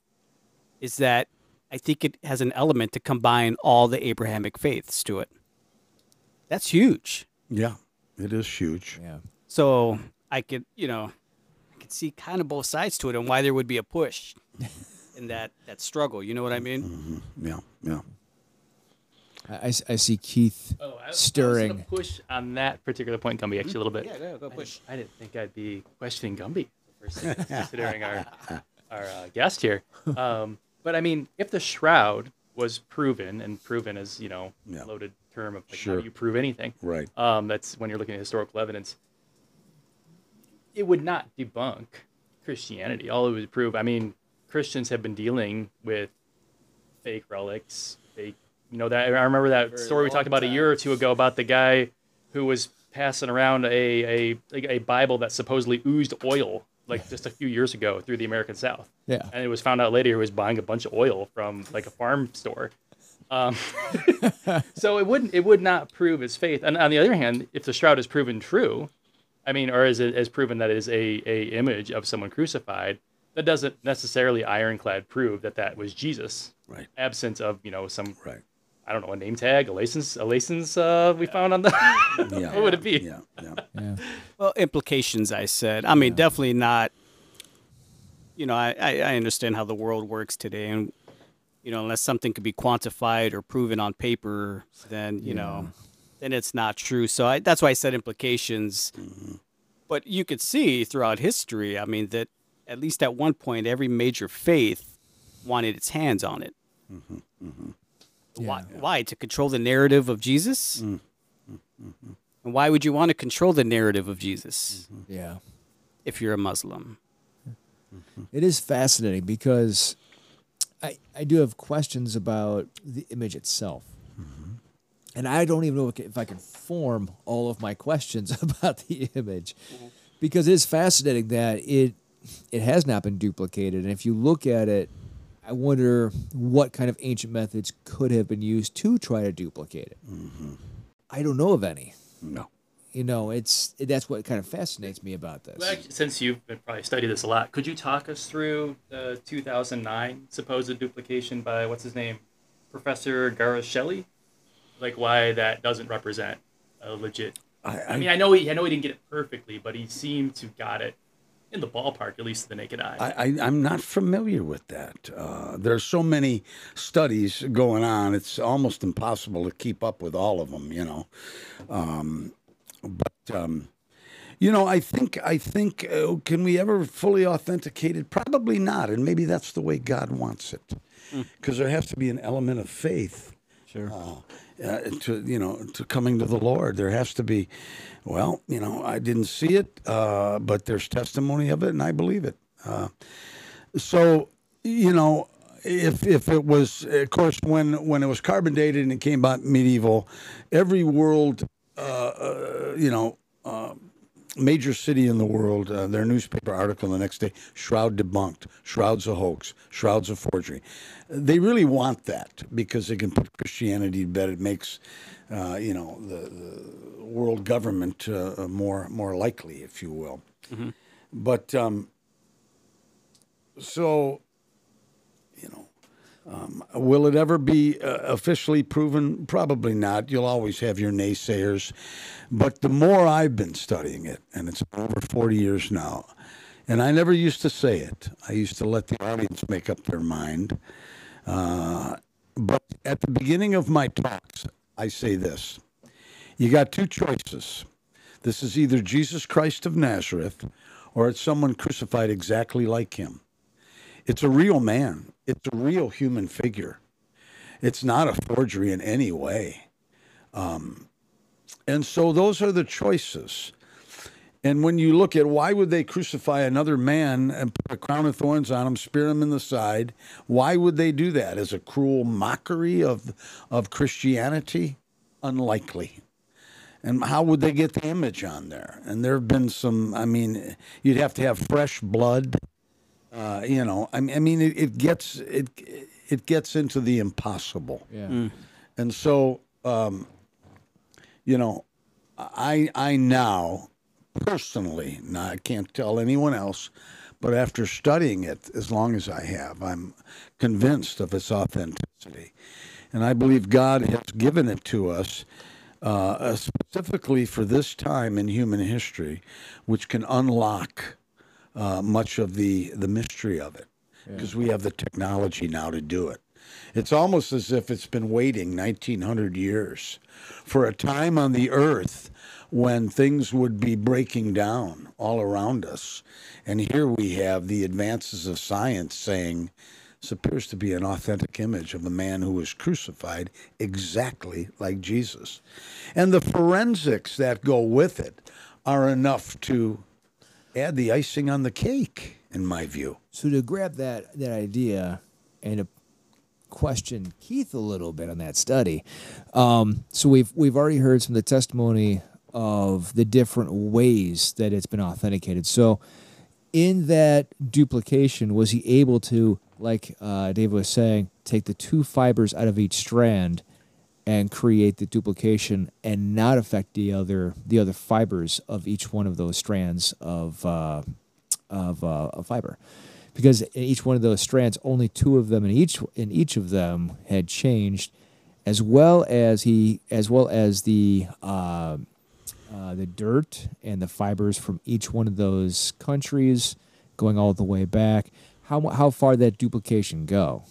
B: is that I think it has an element to combine all the Abrahamic faiths to it. That's huge.
D: Yeah, it is huge.
A: Yeah.
B: So I could, you know, I could see kind of both sides to it and why there would be a push in that that struggle. You know what I mean?
D: Mm-hmm. Yeah, yeah.
A: I, I see Keith oh, I, stirring. I
E: was push on that particular point, Gumby, actually a little bit.
B: Yeah, go, go push.
E: I, I didn't think I'd be questioning Gumby, considering our our uh, guest here. Um, but I mean, if the shroud was proven, and proven is you know yeah. loaded term of like, sure. how do you prove anything?
D: Right.
E: Um, that's when you're looking at historical evidence. It would not debunk Christianity. All it would prove. I mean, Christians have been dealing with fake relics, fake. You know that I remember that story we talked about time. a year or two ago about the guy who was passing around a a a Bible that supposedly oozed oil like just a few years ago through the American South.
A: Yeah.
E: And it was found out later he was buying a bunch of oil from like a farm store. Um, so it wouldn't it would not prove his faith. And on the other hand, if the shroud is proven true, I mean, or is it as proven that it is a, a image of someone crucified, that doesn't necessarily ironclad prove that that was Jesus.
D: Right.
E: Absence of you know some
D: right.
E: I don't know a name tag, a license, a license uh, we found on the. yeah. what would it be?
D: Yeah. yeah. yeah.
B: Well, implications. I said. I mean, yeah. definitely not. You know, I, I understand how the world works today, and you know, unless something could be quantified or proven on paper, then you yeah. know, then it's not true. So I, that's why I said implications. Mm-hmm. But you could see throughout history, I mean, that at least at one point, every major faith wanted its hands on it. Mm-hmm, mm-hmm. Why? Why? To control the narrative of Jesus? Mm. Mm-hmm. And why would you want to control the narrative of Jesus mm-hmm.
A: Yeah.
B: if you're a Muslim?
A: It is fascinating because I, I do have questions about the image itself. Mm-hmm. And I don't even know if I can form all of my questions about the image because it is fascinating that it it has not been duplicated. And if you look at it, I wonder what kind of ancient methods could have been used to try to duplicate it. Mm-hmm. I don't know of any.
D: No.
A: You know, it's that's what kind of fascinates me about this.
E: Well, actually, since you've been- probably studied this a lot, could you talk us through the 2009 supposed duplication by what's his name, Professor Garlaschelli? Like why that doesn't represent a legit.
D: I,
E: I mean, I know he, I know he didn't get it perfectly, but he seemed to got it in the ballpark, at least to the naked eye.
D: I, I, I'm not familiar with that. Uh, there's so many studies going on; it's almost impossible to keep up with all of them. You know, um, but um, you know, I think I think uh, can we ever fully authenticate it? Probably not, and maybe that's the way God wants it, because there has to be an element of faith
A: Sure.
D: uh, to you know to coming to the Lord. There has to be, well, you know, I didn't see it, uh, but there's testimony of it, and I believe it. Uh, so you know, if if it was, of course, when when it was carbon dated and it came out medieval, every world, uh, uh, you know. Uh, Major city in the world, uh, their newspaper article the next day, Shroud debunked, Shroud's a hoax, Shroud's a forgery. They really want that because they can put Christianity to bed. It makes, uh, you know, the, the world government uh, more more likely, if you will. But um, so, um, will it ever be uh, officially proven? Probably not. You'll always have your naysayers. But the more I've been studying it, and it's over 40 years now, and I never used to say it, I used to let the audience make up their mind. Uh, but at the beginning of my talks, I say this you got two choices. This is either Jesus Christ of Nazareth or it's someone crucified exactly like him. It's a real man. It's a real human figure. It's not a forgery in any way. Um, and so those are the choices. And when you look at why would they crucify another man and put a crown of thorns on him, spear him in the side? Why would they do that? As a cruel mockery of of Christianity? Unlikely. And how would they get the image on there? And there have been some. I mean, you'd have to have fresh blood. Uh, you know, I mean, I mean, it, it gets it it gets into the impossible.
A: Yeah.
D: And so, um, you know, I I now personally, now I can't tell anyone else, but after studying it as long as I have, I'm convinced of its authenticity, and I believe God has given it to us. Uh, specifically for this time in human history, which can unlock uh, much of the, the mystery of it, because we have the technology now to do it. It's almost as if it's been waiting 1900 years for a time on the earth when things would be breaking down all around us. And here we have the advances of science saying this appears to be an authentic image of a man who was crucified exactly like Jesus. And the forensics that go with it are enough to add the icing on the cake, in my view.
A: So to grab that that idea and to question Keith a little bit on that study, um, so we've we've already heard some of the testimony of the different ways that it's been authenticated. So in that duplication, was he able to, like uh, David was saying, take the two fibers out of each strand and create the duplication and not affect the other the other fibers of each one of those strands of uh, of, uh, fiber, because in each one of those strands, only two of them in each in each of them had changed, as well as he as well as the uh, uh, the dirt and the fibers from each one of those countries, going all the way back. How how far that duplication go?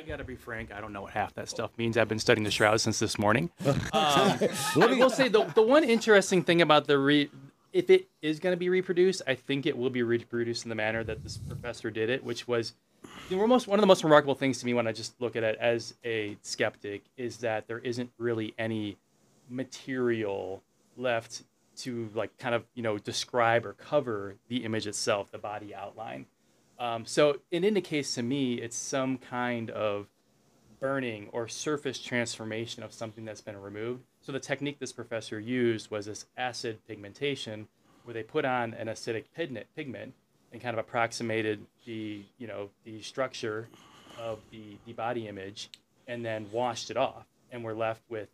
E: I, I gotta be frank. I don't know what half that stuff means. I've been studying the shroud since this morning. Um, I will say the the one interesting thing about the re, if it is going to be reproduced, I think it will be reproduced in the manner that this professor did it, which was the most one of the most remarkable things to me when I just look at it as a skeptic is that there isn't really any material left to like kind of you know describe or cover the image itself, the body outline. Um, so it indicates to me it's some kind of burning or surface transformation of something that's been removed. So the technique this professor used was this acid pigmentation, where they put on an acidic pigment, pigment and kind of approximated the you know the structure of the, the body image, and then washed it off, and we're left with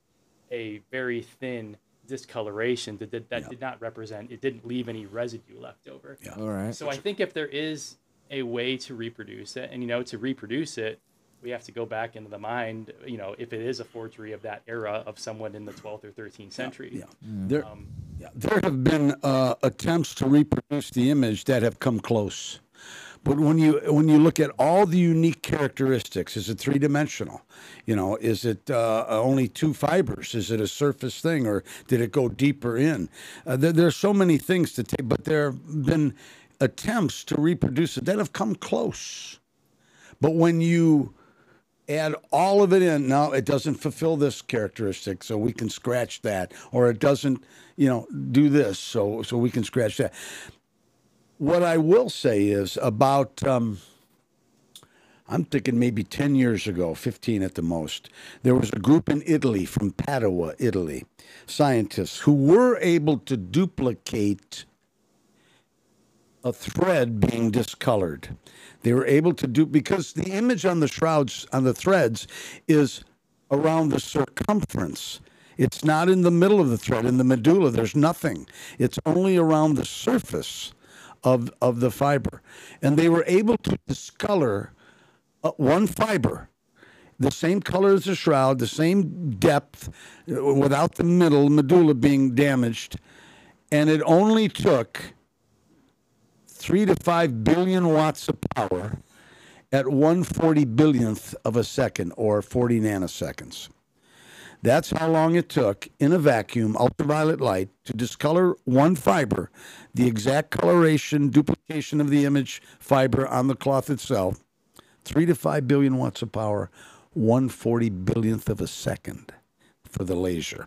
E: a very thin discoloration that did, that
D: Yeah.
E: did not represent it didn't leave any residue left over.
D: Yeah.
A: All right.
E: So I think if there is a way to reproduce it, and you know, to reproduce it, we have to go back into the mind. You know, if it is a forgery of that era of someone in the 12th or 13th century.
D: Yeah. There,
E: Um,
D: yeah, there have been uh, attempts to reproduce the image that have come close. But when you when you look at all the unique characteristics, is it three dimensional? You know, is it uh, only two fibers? Is it a surface thing, or did it go deeper in? Uh, there, there are so many things to take, but there have been attempts to reproduce it that have come close. But when you add all of it in. Now it doesn't fulfill this characteristic, so we can scratch that, or it doesn't, you know, do this, so so we can scratch that. What I will say is about. Um, I'm thinking maybe 10 years ago, 15 at the most, there was a group in Italy, from Padua, Italy, scientists who were able to duplicate a thread being discolored. They were able to do because the image on the shrouds on the threads is around the circumference. It's not in the middle of the thread in the medulla. There's nothing. It's only around the surface of of the fiber, and they were able to discolor uh, one fiber the same color as the shroud, the same depth, uh, without the middle medulla being damaged, and it only took three to five billion watts of power at one forty billionth of a second or 40 nanoseconds. That's how long it took in a vacuum, ultraviolet light, to discolor one fiber, the exact coloration, duplication of the image fiber on the cloth itself. Three to five billion watts of power, 140 billionth of a second for the laser.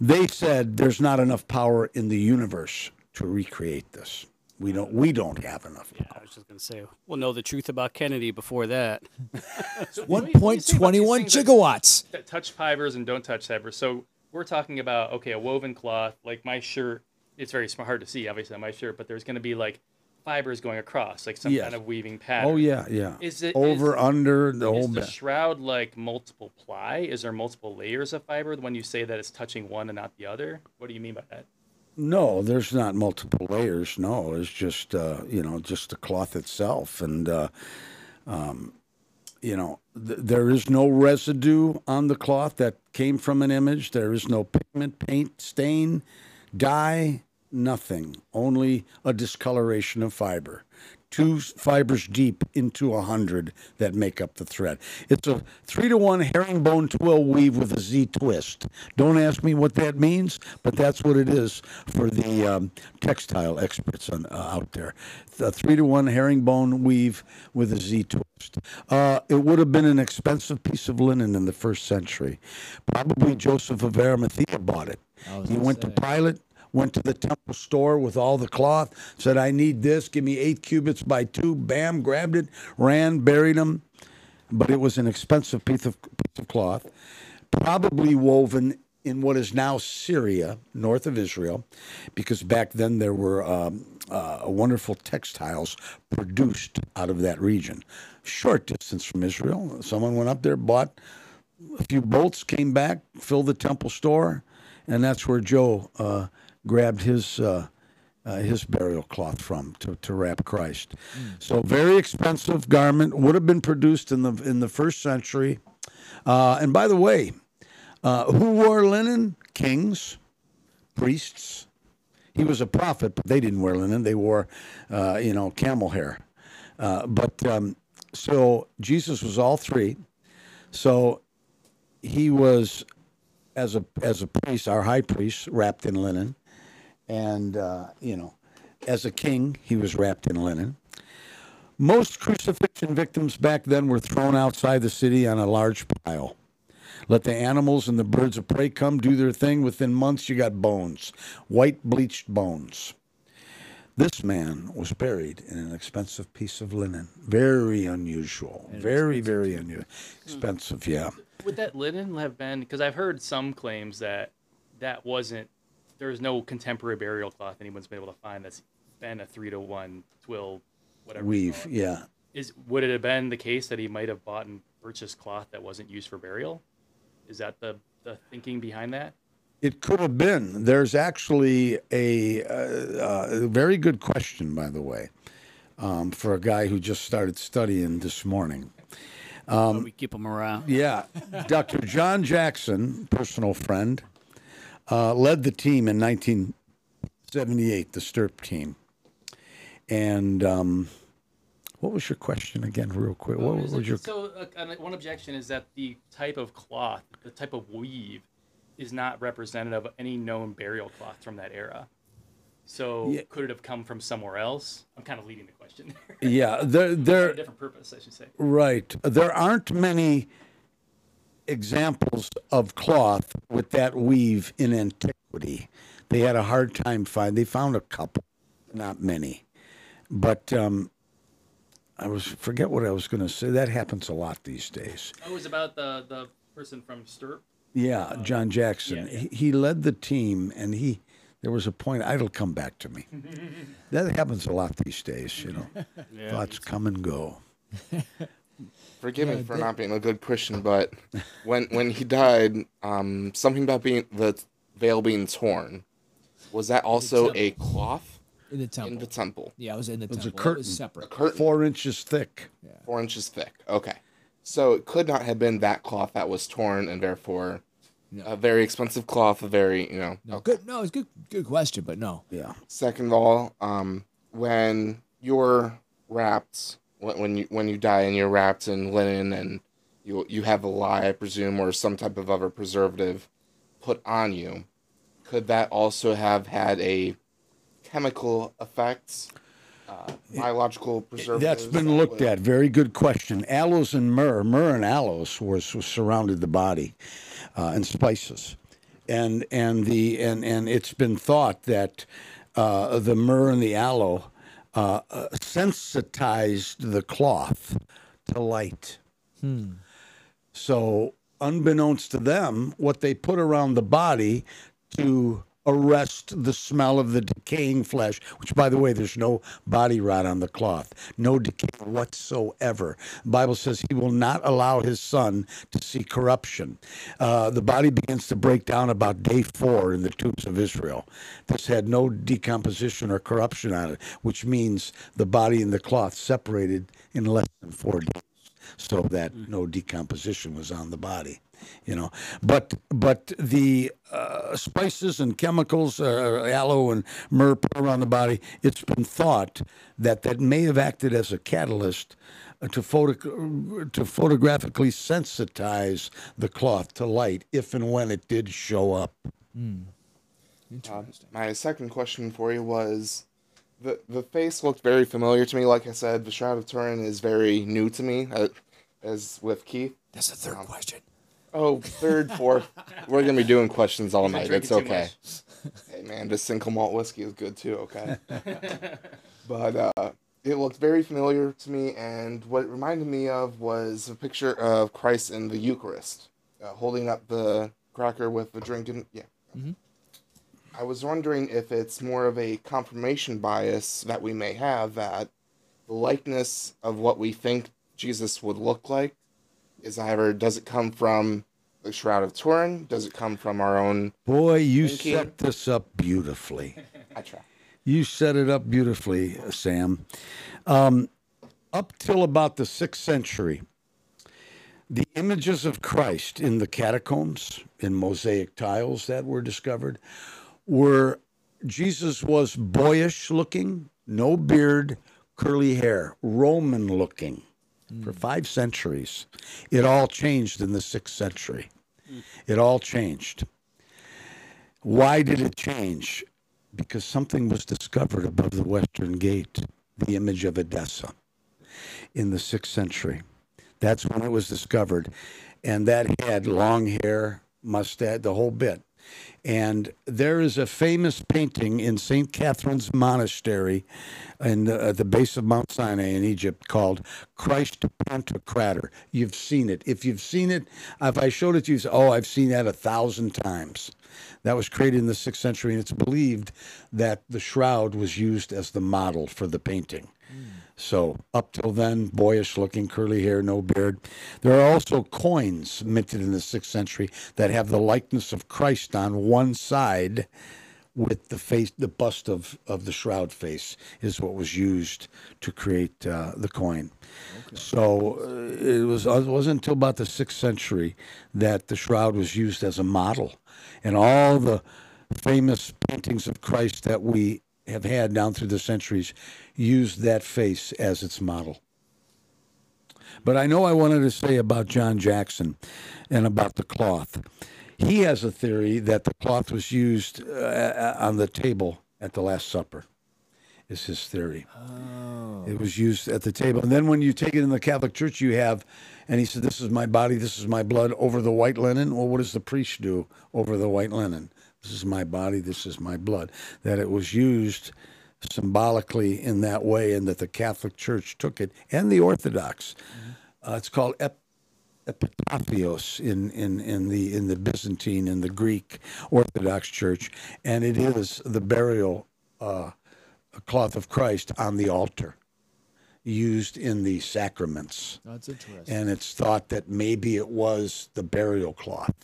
D: They said there's not enough power in the universe to recreate this. We don't. We don't have enough.
B: Yeah, I was just gonna say we'll know the truth about Kennedy before that.
E: so
A: One
E: when you- when you
A: point
E: say about
A: twenty
E: these
A: one
E: things that-
A: gigawatts.
E: that touch fibers and don't touch fibers. So we're talking about okay, a woven cloth like my shirt. It's very sm- hard to see, obviously, on my shirt, but there's going to be like fibers going across, like some
D: Yes.
E: kind of weaving oh, pattern.
D: Oh yeah, yeah.
E: Is it-
D: over
E: is-
D: under the
E: Is
D: whole
E: the
D: bit?
E: shroud like multiple ply? Is there multiple layers of fiber when you say that it's touching one and not the other? What do you mean by that?
D: No, there's not multiple layers. No, it's just uh, you know just the cloth itself, and uh, um, you know th- there is no residue on the cloth that came from an image. There is no pigment, paint, stain, dye, nothing. Only a discoloration of fiber. Two fibers deep into a hundred that make up the thread. It's a three to one herringbone twill weave with a Z twist. Don't ask me what that means, but that's what it is for the um, textile experts on, uh, out there. A three to one herringbone weave with a Z twist. Uh, it would have been an expensive piece of linen in the first century. Probably Joseph of Arimathea bought it. He went
A: say.
D: to Pilate, went to the temple store with all the cloth, said, I need this, give me eight cubits by two, bam, grabbed it, ran, buried them. But it was an expensive piece of, piece of cloth, probably woven in what is now Syria, north of Israel, because back then there were um, uh, wonderful textiles produced out of that region. Short distance from Israel. Someone went up there, bought a few bolts, came back, filled the temple store, and that's where Joe uh, grabbed his uh, uh, his burial cloth from to, to wrap Christ. So very expensive garment would have been produced in the in the first century. Uh, and by the way, uh, who wore linen? Kings, priests. He was a prophet, but they didn't wear linen. They wore, uh, you know, camel hair. Uh, but um, so Jesus was all three. So he was as a as a priest, our high priest, wrapped in linen, and uh, you know, as a king, he was wrapped in linen. Most crucifixion victims back then were thrown outside the city on a large pile. Let the animals and the birds of prey come do their thing. Within months, you got bones, white bleached bones. This man was buried in an expensive piece of linen. Very unusual. very, very unusual. Expensive, yeah.
E: Would that linen have been? Because I've heard some claims that that wasn't. There's no contemporary burial cloth anyone's been able to find that's been a three to one twill, whatever.
D: Weave, yeah.
E: Is would it have been the case that he might have bought and purchased cloth that wasn't used for burial? Is that the the thinking behind that?
D: It could have been. There's actually a, uh, a very good question, by the way, um, for a guy who just started studying this morning.
B: But we keep him around.
D: Yeah, Dr. John Jackson, personal friend, uh, led the team in 1978, the STURP team. And um, what was your question again, real quick? What
E: Oh,
D: was your?
E: so uh, one objection is that the type of cloth, the type of weave, is not representative of any known burial cloth from that era. So
D: Yeah.
E: could it have come from somewhere else? I'm kind of leading the question.
D: Yeah, there,
E: For
D: there,
E: a different purpose, I should say.
D: Right. There aren't many examples of cloth with that weave in antiquity. They had a hard time find. They found a couple, not many. But um, I was forget what I was going to say. That happens a lot these days.
E: Oh, it was about the the person from STURP.
D: Yeah, John Jackson.
E: yeah, yeah.
D: He, he led the team, and he there was a point. It'll come back to me. that happens a lot these days. You know, thoughts come and go.
C: Forgive me for not being a good Christian, but when when he died, um, something about being the veil being torn. Was that also a cloth
A: in the temple.
C: in the temple?
A: yeah, it was in the
D: was a
A: temple. It
D: curtain.
A: was
C: A
A: separate.
C: curtain
D: Four inches thick.
C: four inches thick. Okay, so it could not have been that cloth that was torn, and therefore
A: No.
C: a very expensive cloth. A very you know.
A: No, good. No, it's good. Good question, but no.
D: Yeah.
C: Second of all, um, when you're wrapped, when, when you when you die and you're wrapped in linen and you you have a lye, I presume, or some type of other preservative put on you, could that also have had a chemical effect, uh, biological preservative?
D: That's been looked at. Very good question. Aloes and myrrh, myrrh and aloes was, was surrounded the body, uh, and spices, and and the and and it's been thought that uh, the myrrh and the aloe uh, uh, sensitized the cloth to light. So, unbeknownst to them, what they put around the body to arrest the smell of the decaying flesh, which, by the way, there's no body rot on the cloth, no decay whatsoever. The Bible says he will not allow his son to see corruption. Uh, the body begins to break down about day four in the tombs of Israel. This had no decomposition or corruption on it, which means the body and the cloth separated in less than four days so that no decomposition was on the body you know but but the uh, spices and chemicals uh, aloe and myrrh put around the body it's been thought that that may have acted as a catalyst uh, to photo to photographically sensitize the cloth to light if and when it did show up
C: Uh, my second question for you was the the face looked very familiar to me. Like I said, the Shroud of Turin is very new to me, uh, as with Keith.
A: That's the third question.
C: Oh, third, fourth. We're gonna be doing questions all night. It's okay. Hey man, this single malt whiskey is good too. Okay. but uh, it looked very familiar to me, and what it reminded me of was a picture of Christ in the Eucharist, uh, holding up the cracker with the drink. And yeah. I was wondering if it's more of a confirmation bias that we may have that the likeness of what we think Jesus would look like is either does it come from the Shroud of Turin? Does it come from our own?
D: boy you set this up beautifully
C: I try.
D: You set it up beautifully, Sam. Um, up till about the sixth century, the images of Christ in the catacombs, in mosaic tiles that were discovered, were Jesus was boyish looking, no beard, curly hair, Roman looking. For five centuries. It all changed in the sixth century. It all changed. Why did it change? Because something was discovered above the western gate, the image of Edessa, in the sixth century. That's when it was discovered. And that had long hair, mustache, the whole bit. And there is a famous painting in St. Catherine's Monastery in the, at the base of Mount Sinai in Egypt called Christ Pantocrator. You've seen it. If you've seen it, if I showed it to you, say, oh, I've seen that a thousand times. That was created in the sixth century, and it's believed that the shroud was used as the model for the painting. Hmm. So up till then, boyish looking, curly hair, no beard. There are also coins minted in the sixth century that have the likeness of Christ on one side, with the face, the bust of of the shroud face is what was used to create uh, the coin. So uh, it was it wasn't until about the sixth century that the shroud was used as a model, and all the famous paintings of Christ that we have had down through the centuries used that face as its model. But I know I wanted to say about John Jackson and about the cloth. He has a theory that the cloth was used uh, on the table at the Last Supper. Is his theory. Oh. It was used at the table. And then when you take it in the Catholic Church, you have, and he said, This is my body, this is my blood over the white linen. Well, what does the priest do over the white linen? This is my body, this is my blood. That it was used symbolically in that way, and that the Catholic Church took it, and the Orthodox. Mm-hmm. Uh, it's called ep- epitafios in, in, in the in the Byzantine and the Greek Orthodox Church, and it is the burial uh, cloth of Christ on the altar, used in the sacraments.
A: That's interesting.
D: And it's thought that maybe it was the burial cloth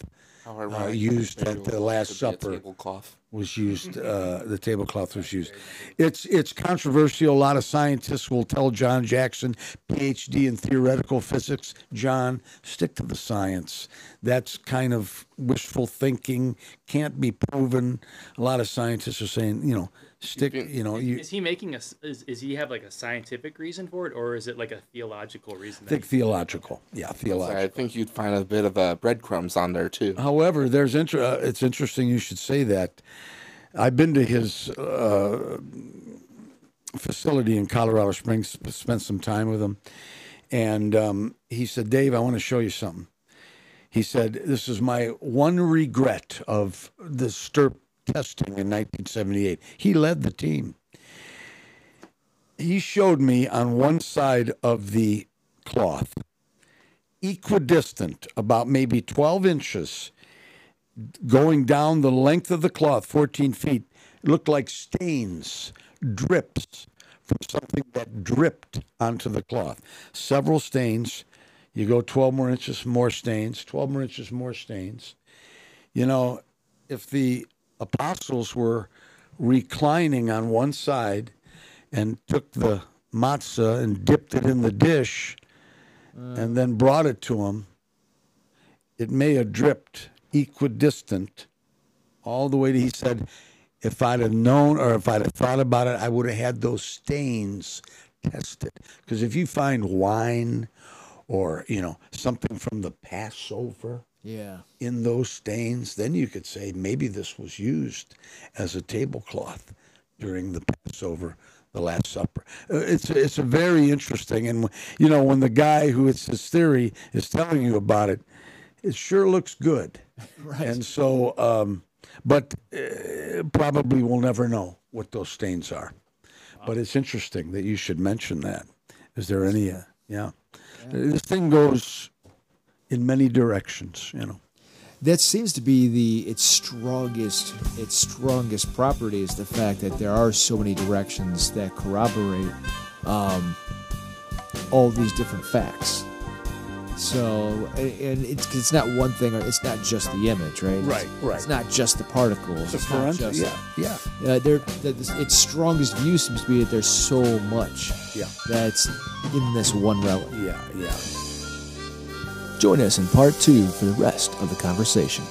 D: uh, used at the Last Supper
C: Tablecloth.
D: was used. Uh, the tablecloth was used. It's it's controversial. A lot of scientists will tell John Jackson, PhD in theoretical physics, John, stick to the science. That's kind of wishful thinking. Can't be proven. A lot of scientists are saying, you know, stick. You know, you
E: Is he making a Is, is he have like a scientific reason for it, or is it like a theological reason? that
D: think theological. Yeah, theological.
C: I think you'd find a bit of uh, breadcrumbs on there too.
D: However, there's inter- uh, it's interesting you should say that. I've been to his uh, facility in Colorado Springs, spent some time with him, and um, he said, "Dave, I want to show you something." He said, "This is my one regret of the STURP testing in 1978." He led the team. He showed me on one side of the cloth, equidistant, about maybe 12 inches, going down the length of the cloth, 14 feet, it looked like stains, drips from something that dripped onto the cloth. Several stains. You go 12 more inches, more stains, 12 more inches, more stains. You know, if the apostles were reclining on one side and took the matzah and dipped it in the dish mm. and then brought it to him, it may have dripped equidistant all the way to, he said, if I'd have known or if I'd have thought about it, I would have had those stains tested. Because if you find wine or, you know, something from the Passover
A: Yeah.
D: in those stains, then you could say maybe this was used as a tablecloth during the Passover, the Last Supper. Uh, It's it's a very interesting, and you know when the guy who it's his theory is telling you about it, it sure looks good,
A: Right.
D: and so, um, but uh, probably we'll never know what those stains are. But it's interesting that you should mention that. Is there any? Uh, yeah, this thing goes in many directions, you know.
A: that seems to be the its strongest its strongest property is the fact that there are so many directions that corroborate um, all these different facts. So, and it's it's not one thing, or it's not just the image, right? It's-
D: Right, right.
A: It's not just the particles.
D: It's a
A: It's not
D: forensic,
A: just
D: yeah, yeah.
A: Uh, this- its strongest view seems to be that there's so much
D: Yeah.
A: that's in this one relic.
D: Yeah, yeah.
A: Join us in part two for the rest of the conversation.